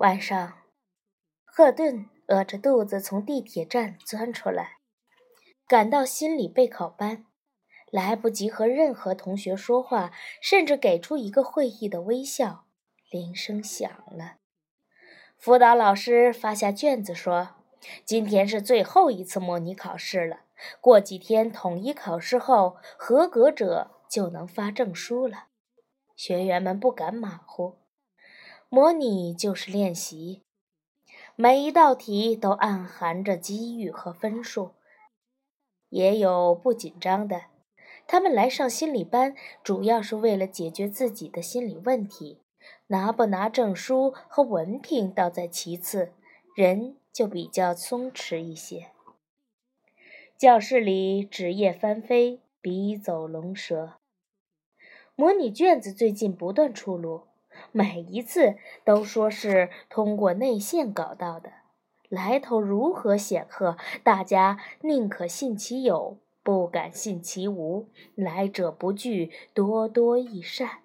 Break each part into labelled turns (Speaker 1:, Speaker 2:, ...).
Speaker 1: 晚上，赫顿饿着肚子从地铁站钻出来，赶到心理备考班，来不及和任何同学说话，甚至给出一个会意的微笑，铃声响了。辅导老师发下卷子说：“今天是最后一次模拟考试了，过几天统一考试后，合格者就能发证书了。”学员们不敢马虎。模拟就是练习，每一道题都暗含着机遇和分数，也有不紧张的。他们来上心理班，主要是为了解决自己的心理问题。拿不拿证书和文凭倒在其次，人就比较松弛一些。教室里纸页翻飞，笔走龙蛇。模拟卷子最近不断出炉。每一次都说是通过内线搞到的，来头如何显赫，大家宁可信其有，不敢信其无。来者不拒，多多益善。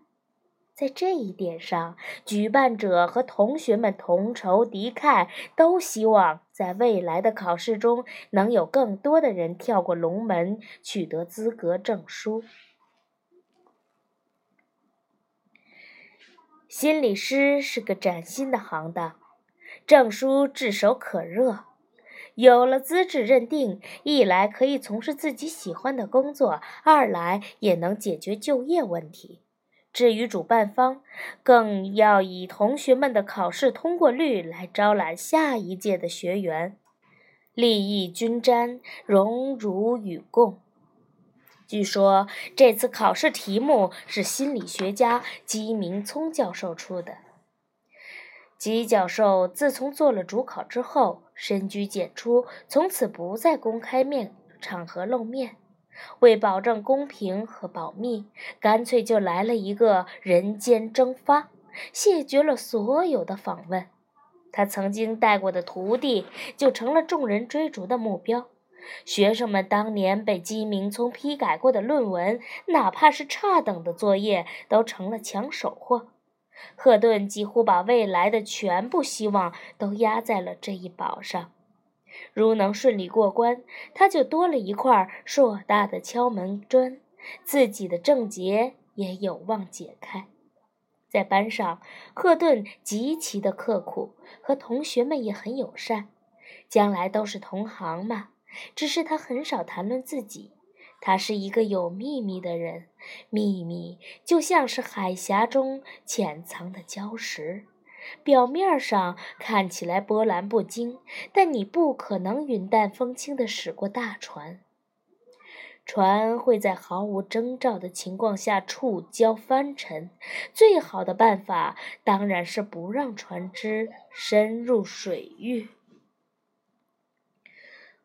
Speaker 1: 在这一点上，举办者和同学们同仇敌忾，都希望在未来的考试中能有更多的人跳过龙门，取得资格证书。心理师是个崭新的行当，证书炙手可热。有了资质认定，一来可以从事自己喜欢的工作，二来也能解决就业问题。至于主办方，更要以同学们的考试通过率来招揽下一届的学员，利益均沾，荣辱与共。据说这次考试题目是心理学家姬明聪教授出的。姬教授自从做了主考之后，深居简出，从此不再公开面场合露面。为保证公平和保密，干脆就来了一个人间蒸发，谢绝了所有的访问。他曾经带过的徒弟就成了众人追逐的目标。学生们当年被姬明聪批改过的论文，哪怕是差等的作业，都成了抢手货。赫顿几乎把未来的全部希望都压在了这一宝上。如能顺利过关，他就多了一块硕大的敲门砖，自己的症结也有望解开。在班上，赫顿极其的刻苦，和同学们也很友善，将来都是同行嘛。只是他很少谈论自己，他是一个有秘密的人，秘密就像是海峡中潜藏的礁石，表面上看起来波澜不惊，但你不可能云淡风轻地驶过大船，船会在毫无征兆的情况下触礁翻沉，最好的办法当然是不让船只深入水域。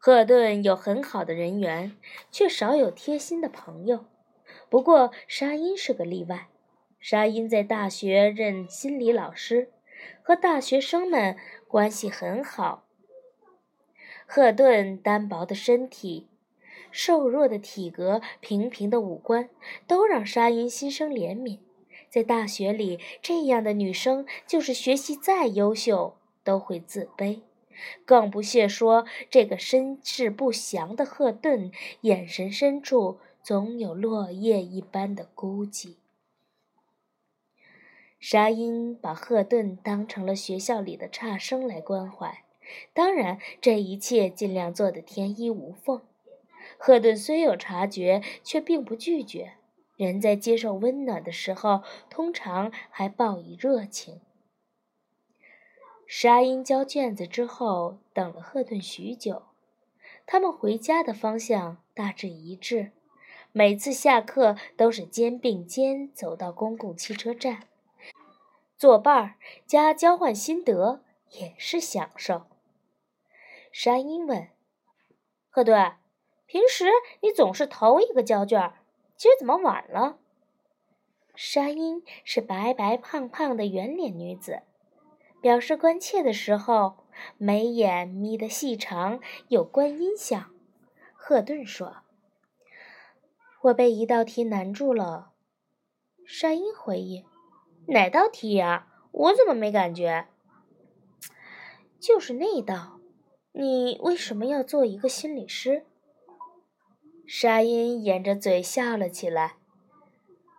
Speaker 1: 赫顿有很好的人缘，却少有贴心的朋友。不过沙因是个例外。沙因在大学任心理老师，和大学生们关系很好。赫顿单薄的身体、瘦弱的体格、平平的五官，都让沙因心生怜悯。在大学里，这样的女生就是学习再优秀，都会自卑。更不屑说，这个身世不详的赫顿，眼神深处总有落叶一般的孤寂。沙因把赫顿当成了学校里的差生来关怀，当然，这一切尽量做得天衣无缝。赫顿虽有察觉，却并不拒绝。人在接受温暖的时候，通常还报以热情。沙鹰交卷子之后，等了赫顿许久。他们回家的方向大致一致，每次下课都是肩并肩走到公共汽车站，作伴儿加交换心得也是享受。沙鹰问：“赫顿，平时你总是头一个交卷，今儿怎么晚了？”沙鹰是白白胖胖的圆脸女子。表示关切的时候，眉眼眯得细长，有观音响。赫顿说：“我被一道题难住了。”沙因回忆：“哪道题呀？我怎么没感觉？”就是那道。你为什么要做一个心理师？”沙因掩着嘴笑了起来。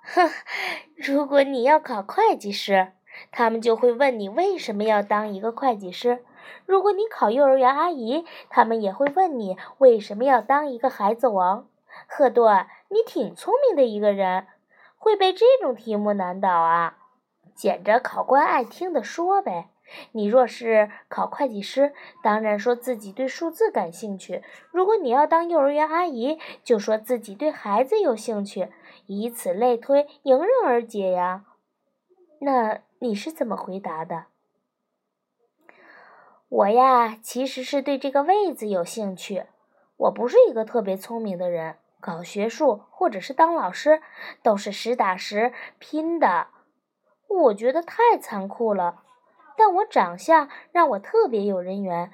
Speaker 1: 哼，如果你要考会计师，他们就会问你为什么要当一个会计师；如果你考幼儿园阿姨，他们也会问你为什么要当一个孩子王。赫顿，你挺聪明的一个人，会被这种题目难倒啊？捡着考官爱听的说呗。你若是考会计师，当然说自己对数字感兴趣；如果你要当幼儿园阿姨，就说自己对孩子有兴趣，以此类推，迎刃而解呀。那你是怎么回答的？我呀，其实是对这个位子有兴趣。我不是一个特别聪明的人，搞学术或者是当老师，都是实打实拼的。我觉得太残酷了。但我长相让我特别有人缘，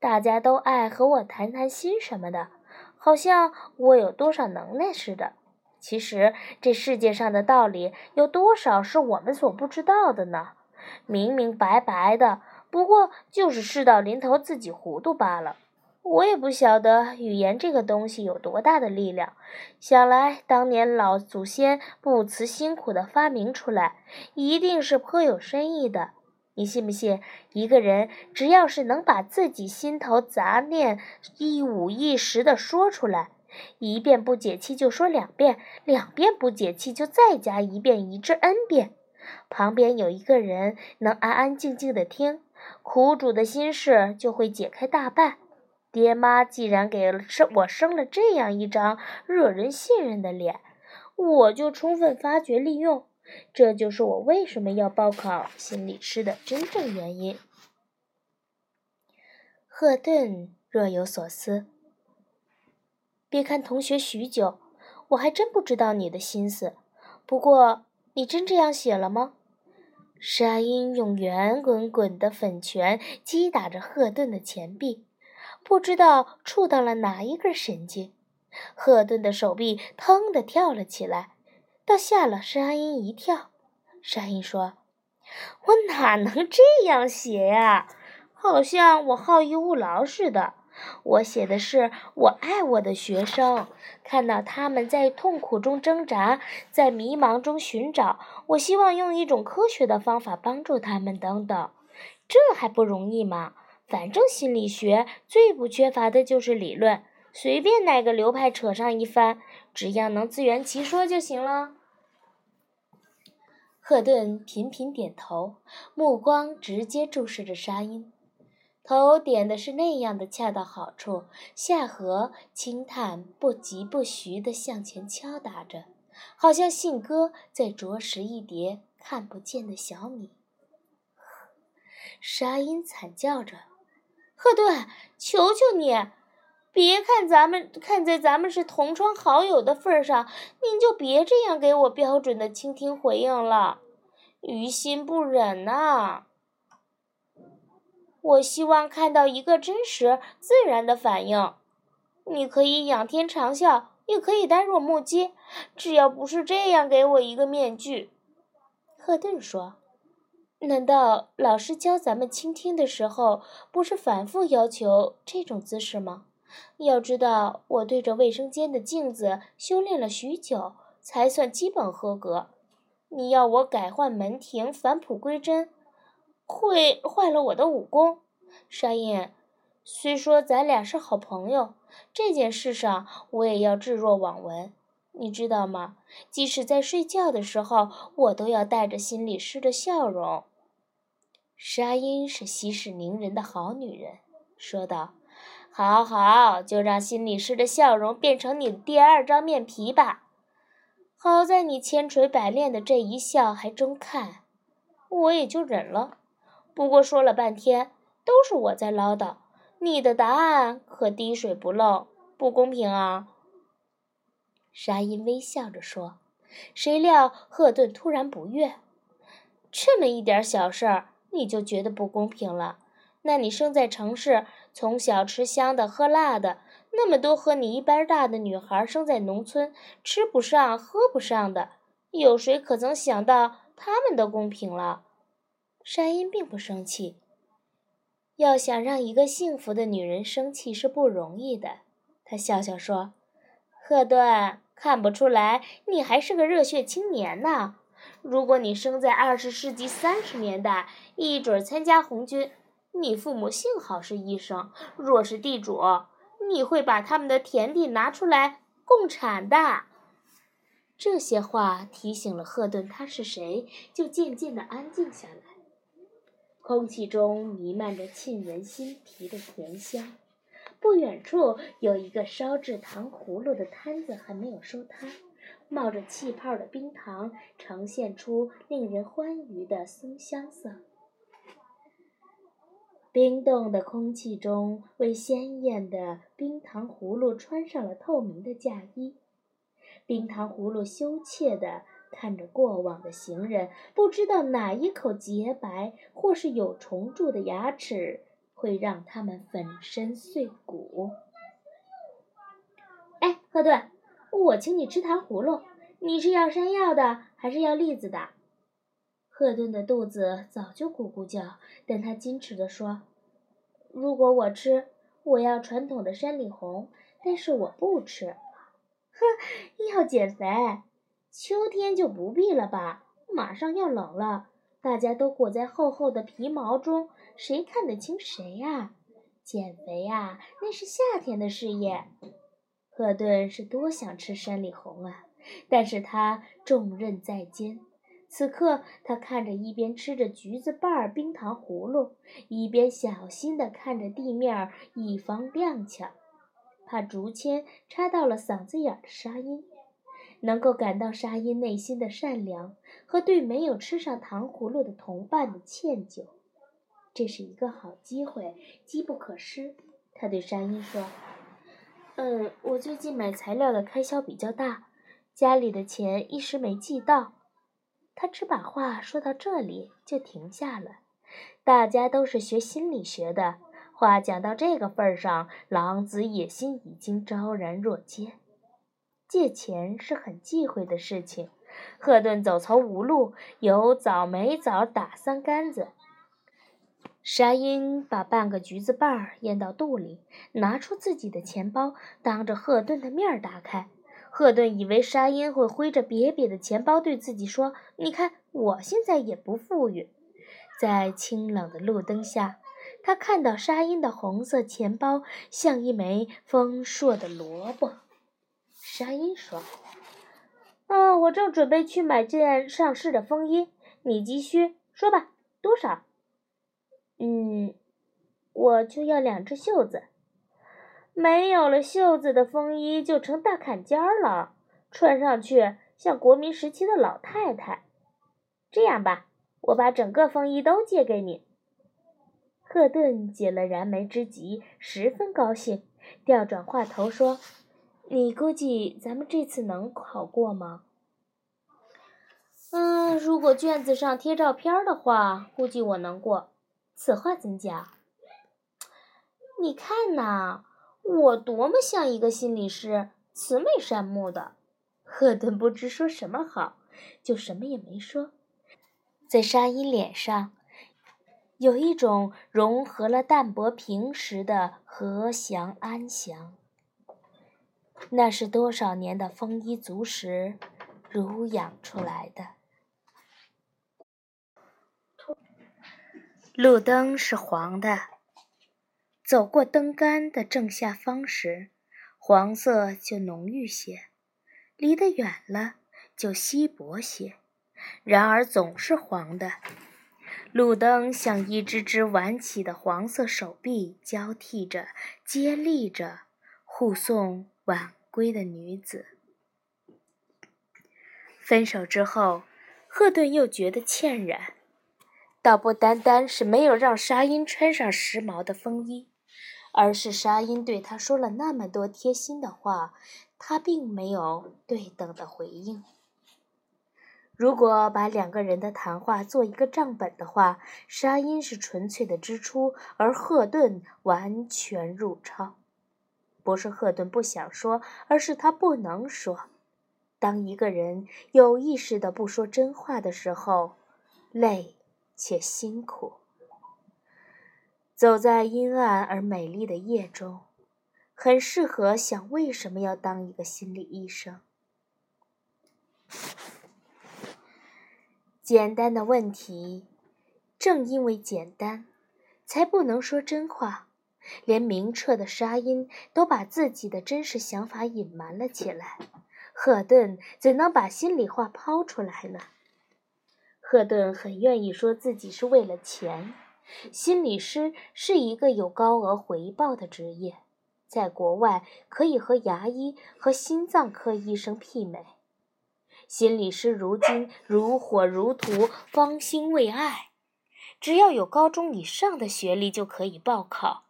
Speaker 1: 大家都爱和我谈谈心什么的，好像我有多少能耐似的。其实这世界上的道理有多少是我们所不知道的呢？明明白白的，不过就是事到临头自己糊涂罢了。我也不晓得语言这个东西有多大的力量。想来当年老祖先不辞辛苦的发明出来，一定是颇有深意的。你信不信？一个人只要是能把自己心头杂念一五一十的说出来，一遍不解气就说两遍，两遍不解气就再加一遍，以至 n 遍。旁边有一个人能安安静静的听，苦主的心事就会解开大半。爹妈既然给生我生了这样一张惹人信任的脸，我就充分发掘利用。这就是我为什么要报考心理师的真正原因。赫顿若有所思。别看同学许久，我还真不知道你的心思。不过，你真这样写了吗？沙因用圆滚滚的粉拳击打着赫顿的前臂，不知道触到了哪一根神经，赫顿的手臂腾地跳了起来。倒吓了沙因一跳。沙因说：“我哪能这样写呀？好像我好逸恶劳似的。我写的是我爱我的学生，看到他们在痛苦中挣扎，在迷茫中寻找，我希望用一种科学的方法帮助他们，等等。这还不容易吗？反正心理学最不缺乏的就是理论，随便哪个流派扯上一番，只要能自圆其说就行了。”赫顿频频点头，目光直接注视着沙因，头点的是那样的恰到好处，下颌轻叹不疾不徐地向前敲打着，好像信鸽在啄食一碟看不见的小米。沙因惨叫着：“赫顿，求求你！”别看咱们看在咱们是同窗好友的份上，您就别这样给我标准的倾听回应了，于心不忍呐。我希望看到一个真实自然的反应。你可以仰天长啸，也可以呆若木鸡，只要不是这样给我一个面具。赫顿说：“难道老师教咱们倾听的时候，不是反复要求这种姿势吗？”要知道，我对着卫生间的镜子修炼了许久，才算基本合格。你要我改换门庭、返璞归真，会坏了我的武功。沙印，虽说咱俩是好朋友，这件事上我也要置若罔闻。你知道吗？即使在睡觉的时候，我都要带着心理师的笑容。沙音是息事宁人的好女人，说道。好好，就让心理师的笑容变成你的第二张面皮吧。好在你千锤百炼的这一笑还中看，我也就忍了。不过说了半天，都是我在唠叨，你的答案可滴水不漏，不公平啊！沙因微笑着说。谁料赫顿突然不悦：“这么一点小事儿，你就觉得不公平了？”那你生在城市，从小吃香的喝辣的，那么多和你一般大的女孩生在农村，吃不上喝不上的，有谁可曾想到他们的公平了？山鹰并不生气，要想让一个幸福的女人生气是不容易的。他笑笑说：“赫顿，看不出来你还是个热血青年呢。如果你生在二十世纪三十年代，一准参加红军。你父母幸好是医生，若是地主，你会把他们的田地拿出来共产的。”这些话提醒了赫顿他是谁，就渐渐地安静下来。空气中弥漫着沁人心脾的甜香，不远处有一个烧制糖葫芦的摊子还没有收摊，冒着气泡的冰糖呈现出令人欢愉的松香色。冰冻的空气中为鲜艳的冰糖葫芦穿上了透明的嫁衣，冰糖葫芦羞怯地。看着过往的行人，不知道哪一口洁白或是有虫蛀的牙齿会让他们粉身碎骨。哎，赫顿，我请你吃糖葫芦，你是要山药的还是要栗子的？赫顿的肚子早就咕咕叫，但他矜持地说：“如果我吃，我要传统的山里红，但是我不吃。”哼，要减肥。秋天就不必了吧，马上要冷了，大家都裹在厚厚的皮毛中，谁看得清谁呀？减肥呀，那是夏天的事业。赫顿是多想吃山里红啊，但是他重任在肩。此刻，他看着一边吃着橘子瓣儿冰糖葫芦，一边小心地看着地面，以防踉跄，怕竹签插到了嗓子眼的沙音。能够感到沙因内心的善良和对没有吃上糖葫芦的同伴的歉疚，这是一个好机会，机不可失。他对沙因说：“嗯，我最近买材料的开销比较大，家里的钱一时没寄到。”他只把话说到这里就停下了。大家都是学心理学的，话讲到这个份儿上，狼子野心已经昭然若揭。借钱是很忌讳的事情。赫顿走投无路，有枣没枣打三竿子。沙因把半个橘子瓣儿咽到肚里，拿出自己的钱包，当着赫顿的面儿打开。赫顿以为沙因会挥着瘪瘪的钱包对自己说：“你看，我现在也不富裕。”在清冷的路灯下，他看到沙因的红色钱包像一枚丰硕的萝卜。沙因说：“嗯，我正准备去买件上市的风衣，你急需，说吧，多少？嗯，我就要两只袖子。没有了袖子的风衣就成大坎肩了，穿上去像国民时期的老太太。这样吧，我把整个风衣都借给你。”赫顿解了燃眉之急，十分高兴，调转话头说。你估计咱们这次能考过吗？嗯，如果卷子上贴照片的话，估计我能过。此话怎讲？你看呐，我多么像一个心理师，慈眉善目的。赫顿不知说什么好，就什么也没说。在沙因脸上，有一种融合了淡泊平时的和祥安详。那是多少年的丰衣足食濡养出来的。路灯是黄的，走过灯杆的正下方时，黄色就浓郁些；离得远了就稀薄些。然而总是黄的。路灯像一只只挽起的黄色手臂，交替着、接力着，护送晚。归的女子，分手之后，赫顿又觉得歉然，倒不单单是没有让沙因穿上时髦的风衣，而是沙因对他说了那么多贴心的话，他并没有对等的回应。如果把两个人的谈话做一个账本的话，沙因是纯粹的支出，而赫顿完全入超。不是赫顿不想说，而是他不能说。当一个人有意识的不说真话的时候，累且辛苦。走在阴暗而美丽的夜中，很适合想为什么要当一个心理医生。简单的问题，正因为简单，才不能说真话。连明澈的沙音都把自己的真实想法隐瞒了起来，赫顿怎能把心里话抛出来呢？赫顿很愿意说自己是为了钱。心理师是一个有高额回报的职业，在国外可以和牙医和心脏科医生媲美。心理师如今如火如荼，方兴未艾，只要有高中以上的学历就可以报考。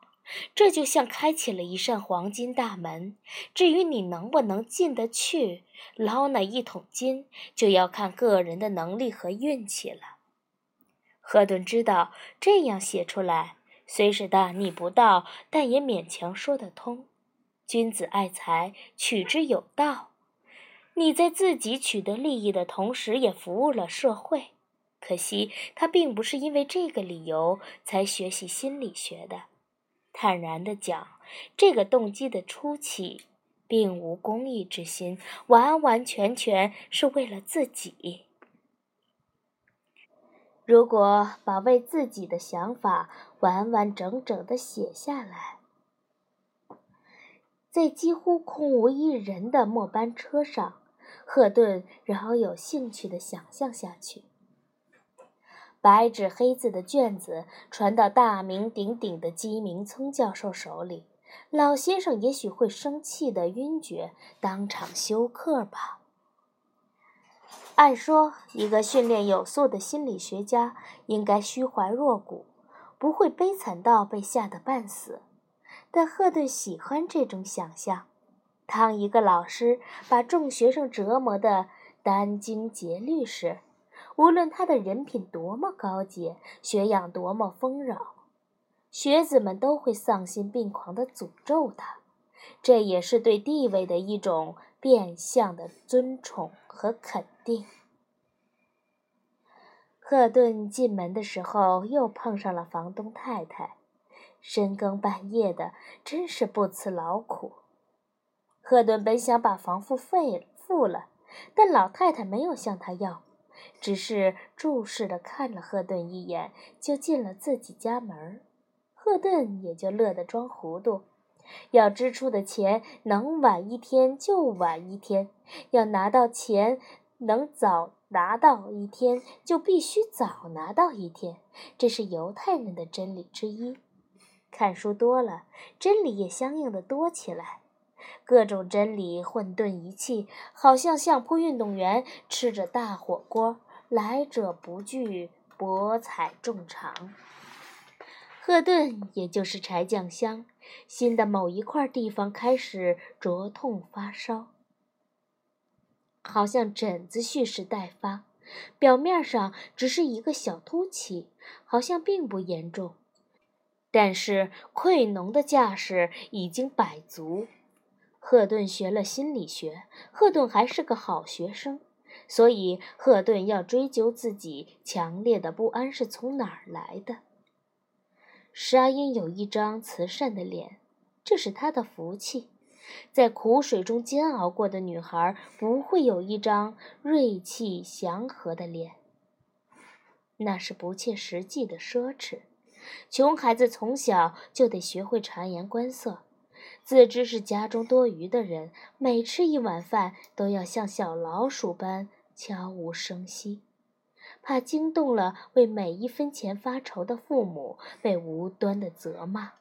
Speaker 1: 这就像开启了一扇黄金大门。至于你能不能进得去，捞那一桶金，就要看个人的能力和运气了。赫顿知道，这样写出来虽是大逆不道，但也勉强说得通。君子爱财，取之有道。你在自己取得利益的同时，也服务了社会。可惜，他并不是因为这个理由才学习心理学的。坦然地讲，这个动机的初起，并无公益之心，完完全全是为了自己。如果把为自己的想法完完整整地写下来，在几乎空无一人的末班车上，赫顿饶有兴趣地想象下去。白纸黑字的卷子传到大名鼎鼎的鸡鸣聪教授手里，老先生也许会生气的晕厥，当场休课吧。按说，一个训练有素的心理学家应该虚怀若谷，不会悲惨到被吓得半死。但赫顿喜欢这种想象：当一个老师把众学生折磨得殚精竭虑时，无论他的人品多么高洁，学养多么丰饶，学子们都会丧心病狂地诅咒他。这也是对地位的一种变相的尊崇和肯定。赫顿进门的时候，又碰上了房东太太，深更半夜的，真是不辞劳苦。赫顿本想把房付费付了，但老太太没有向他要，只是注视地看了赫顿一眼，就进了自己家门。赫顿也就乐得装糊涂。要支出的钱能晚一天就晚一天，要拿到钱能早拿到一天就必须早拿到一天，这是犹太人的真理之一。看书多了，真理也相应的多起来，各种真理混沌一气，好像相扑运动员吃着大火锅，来者不拒，博采众长。赫顿也就是柴酱香。心的某一块地方开始灼痛发烧，好像疹子蓄势待发，表面上只是一个小凸起，好像并不严重，但是溃脓的架势已经摆足。赫顿学了心理学，赫顿还是个好学生，所以赫顿要追究自己强烈的不安是从哪儿来的。沙因有一张慈善的脸，这是她的福气。在苦水中煎熬过的女孩不会有一张锐气祥和的脸，那是不切实际的奢侈。穷孩子从小就得学会察言观色，自知是家中多余的人，每吃一碗饭都要像小老鼠般悄无声息。怕惊动了为每一分钱发愁的父母，被无端的责骂。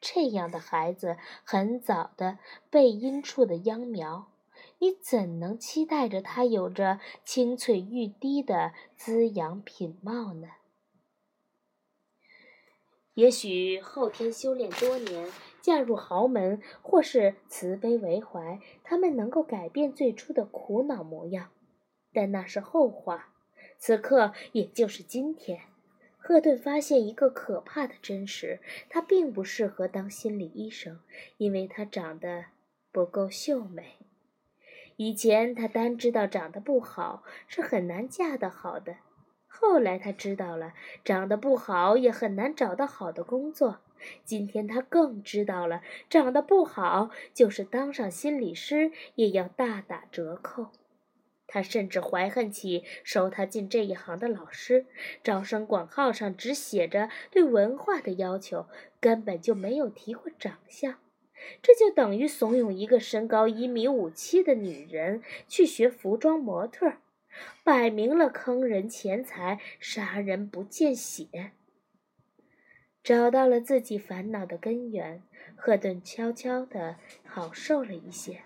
Speaker 1: 这样的孩子很早的被阴处的秧苗，你怎能期待着他有着青翠欲滴的滋养品貌呢？也许后天修炼多年，嫁入豪门，或是慈悲为怀，他们能够改变最初的苦恼模样，但那是后话。此刻，也就是今天，赫顿发现一个可怕的真实：他并不适合当心理医生，因为他长得不够秀美。以前他单知道长得不好是很难嫁得好的，后来他知道了，长得不好也很难找到好的工作。今天他更知道了，长得不好，就是当上心理师也要大打折扣。他甚至怀恨起收他进这一行的老师，招生广告上只写着对文化的要求，根本就没有提过长相。这就等于怂恿一个身高一米五七的女人去学服装模特，摆明了坑人钱财，杀人不见血。找到了自己烦恼的根源，赫顿悄悄地好受了一些。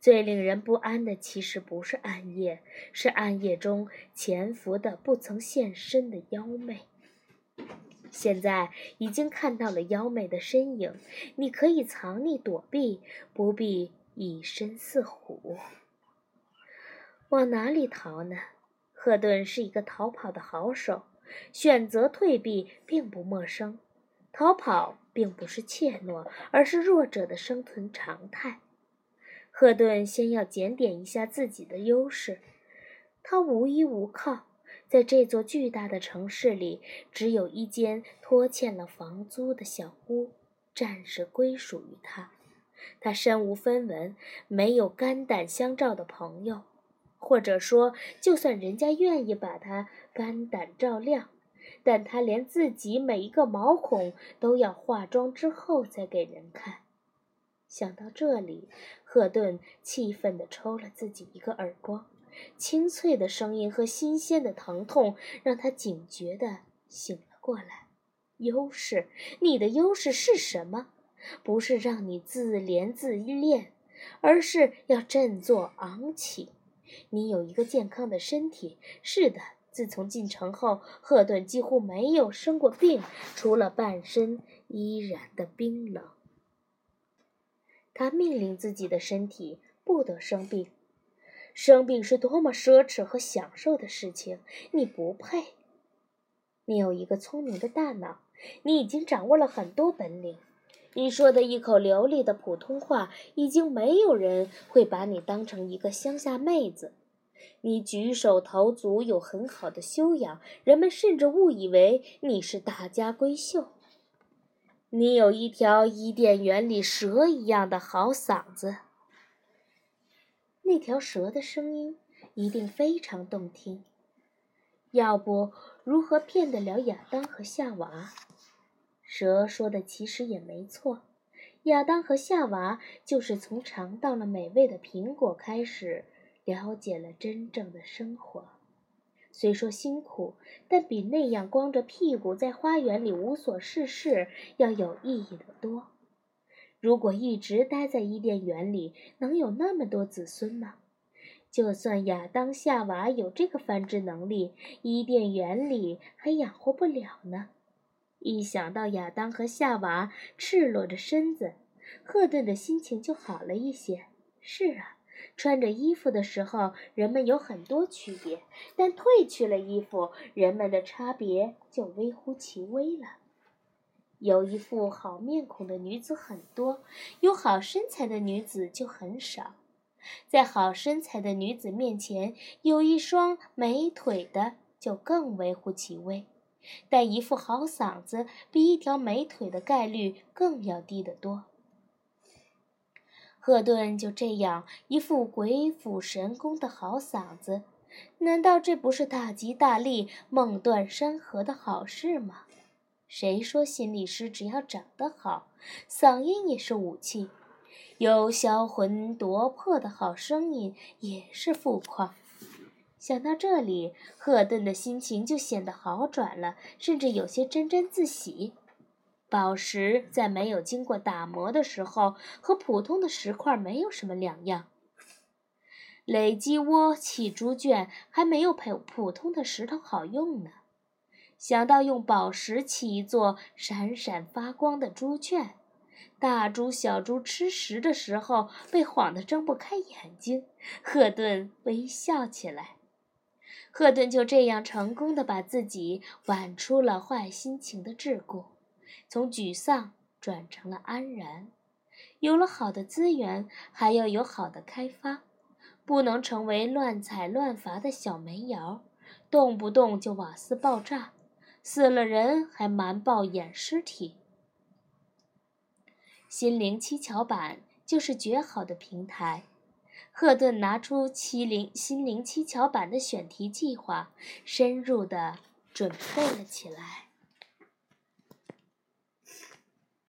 Speaker 1: 最令人不安的其实不是暗夜，是暗夜中潜伏的不曾现身的妖魅。现在已经看到了妖媚的身影，你可以藏匿躲避，不必以身似虎。往哪里逃呢？赫顿是一个逃跑的好手。选择退避并不陌生，逃跑并不是怯懦，而是弱者的生存常态。赫顿先要检点一下自己的优势。他无依无靠，在这座巨大的城市里，只有一间拖欠了房租的小屋，暂时归属于他。他身无分文，没有肝胆相照的朋友。或者说，就算人家愿意把他肝胆照亮，但他连自己每一个毛孔都要化妆之后再给人看。想到这里，赫顿气愤地抽了自己一个耳光。清脆的声音和新鲜的疼痛让他警觉地醒了过来。优势，你的优势是什么？不是让你自怜自恋，而是要振作昂起。你有一个健康的身体。是的，自从进城后，赫顿几乎没有生过病，除了半身依然的冰冷。他命令自己的身体不得生病。生病是多么奢侈和享受的事情！你不配。你有一个聪明的大脑，你已经掌握了很多本领。你说的一口流利的普通话，已经没有人会把你当成一个乡下妹子。你举手投足有很好的修养，人们甚至误以为你是大家闺秀。你有一条伊甸园里蛇一样的好嗓子。那条蛇的声音一定非常动听，要不如何骗得了亚当和夏娃？蛇说的其实也没错，亚当和夏娃就是从尝到了美味的苹果开始，了解了真正的生活。虽说辛苦，但比那样光着屁股在花园里无所事事要有意义的多。如果一直待在伊甸园里，能有那么多子孙吗？就算亚当夏娃有这个繁殖能力，伊甸园里还养活不了呢。一想到亚当和夏娃赤裸着身子，赫顿的心情就好了一些。是啊，穿着衣服的时候，人们有很多区别；但褪去了衣服，人们的差别就微乎其微了。有一副好面孔的女子很多，有好身材的女子就很少。在好身材的女子面前，有一双美腿的就更微乎其微。但一副好嗓子比一条美腿的概率更要低得多。赫顿就这样一副鬼斧神工的好嗓子，难道这不是大吉大利、梦断山河的好事吗？谁说心理师只要长得好，嗓音也是武器？有销魂夺魄的好声音也是富矿。想到这里，赫顿的心情就显得好转了，甚至有些沾沾自喜。宝石在没有经过打磨的时候，和普通的石块没有什么两样。垒鸡窝砌猪圈还没有普普通的石头好用呢。想到用宝石砌一座闪闪发光的猪圈，大猪小猪吃食的时候被晃得睁不开眼睛，赫顿微笑起来。赫顿就这样成功的把自己挽出了坏心情的桎梏，从沮丧转成了安然。有了好的资源，还要有好的开发，不能成为乱采乱伐的小煤窑。动不动就瓦斯爆炸，死了人还瞒报掩尸体。心灵七巧板就是绝好的平台。赫顿拿出七灵心灵七巧板的选题计划，深入的准备了起来。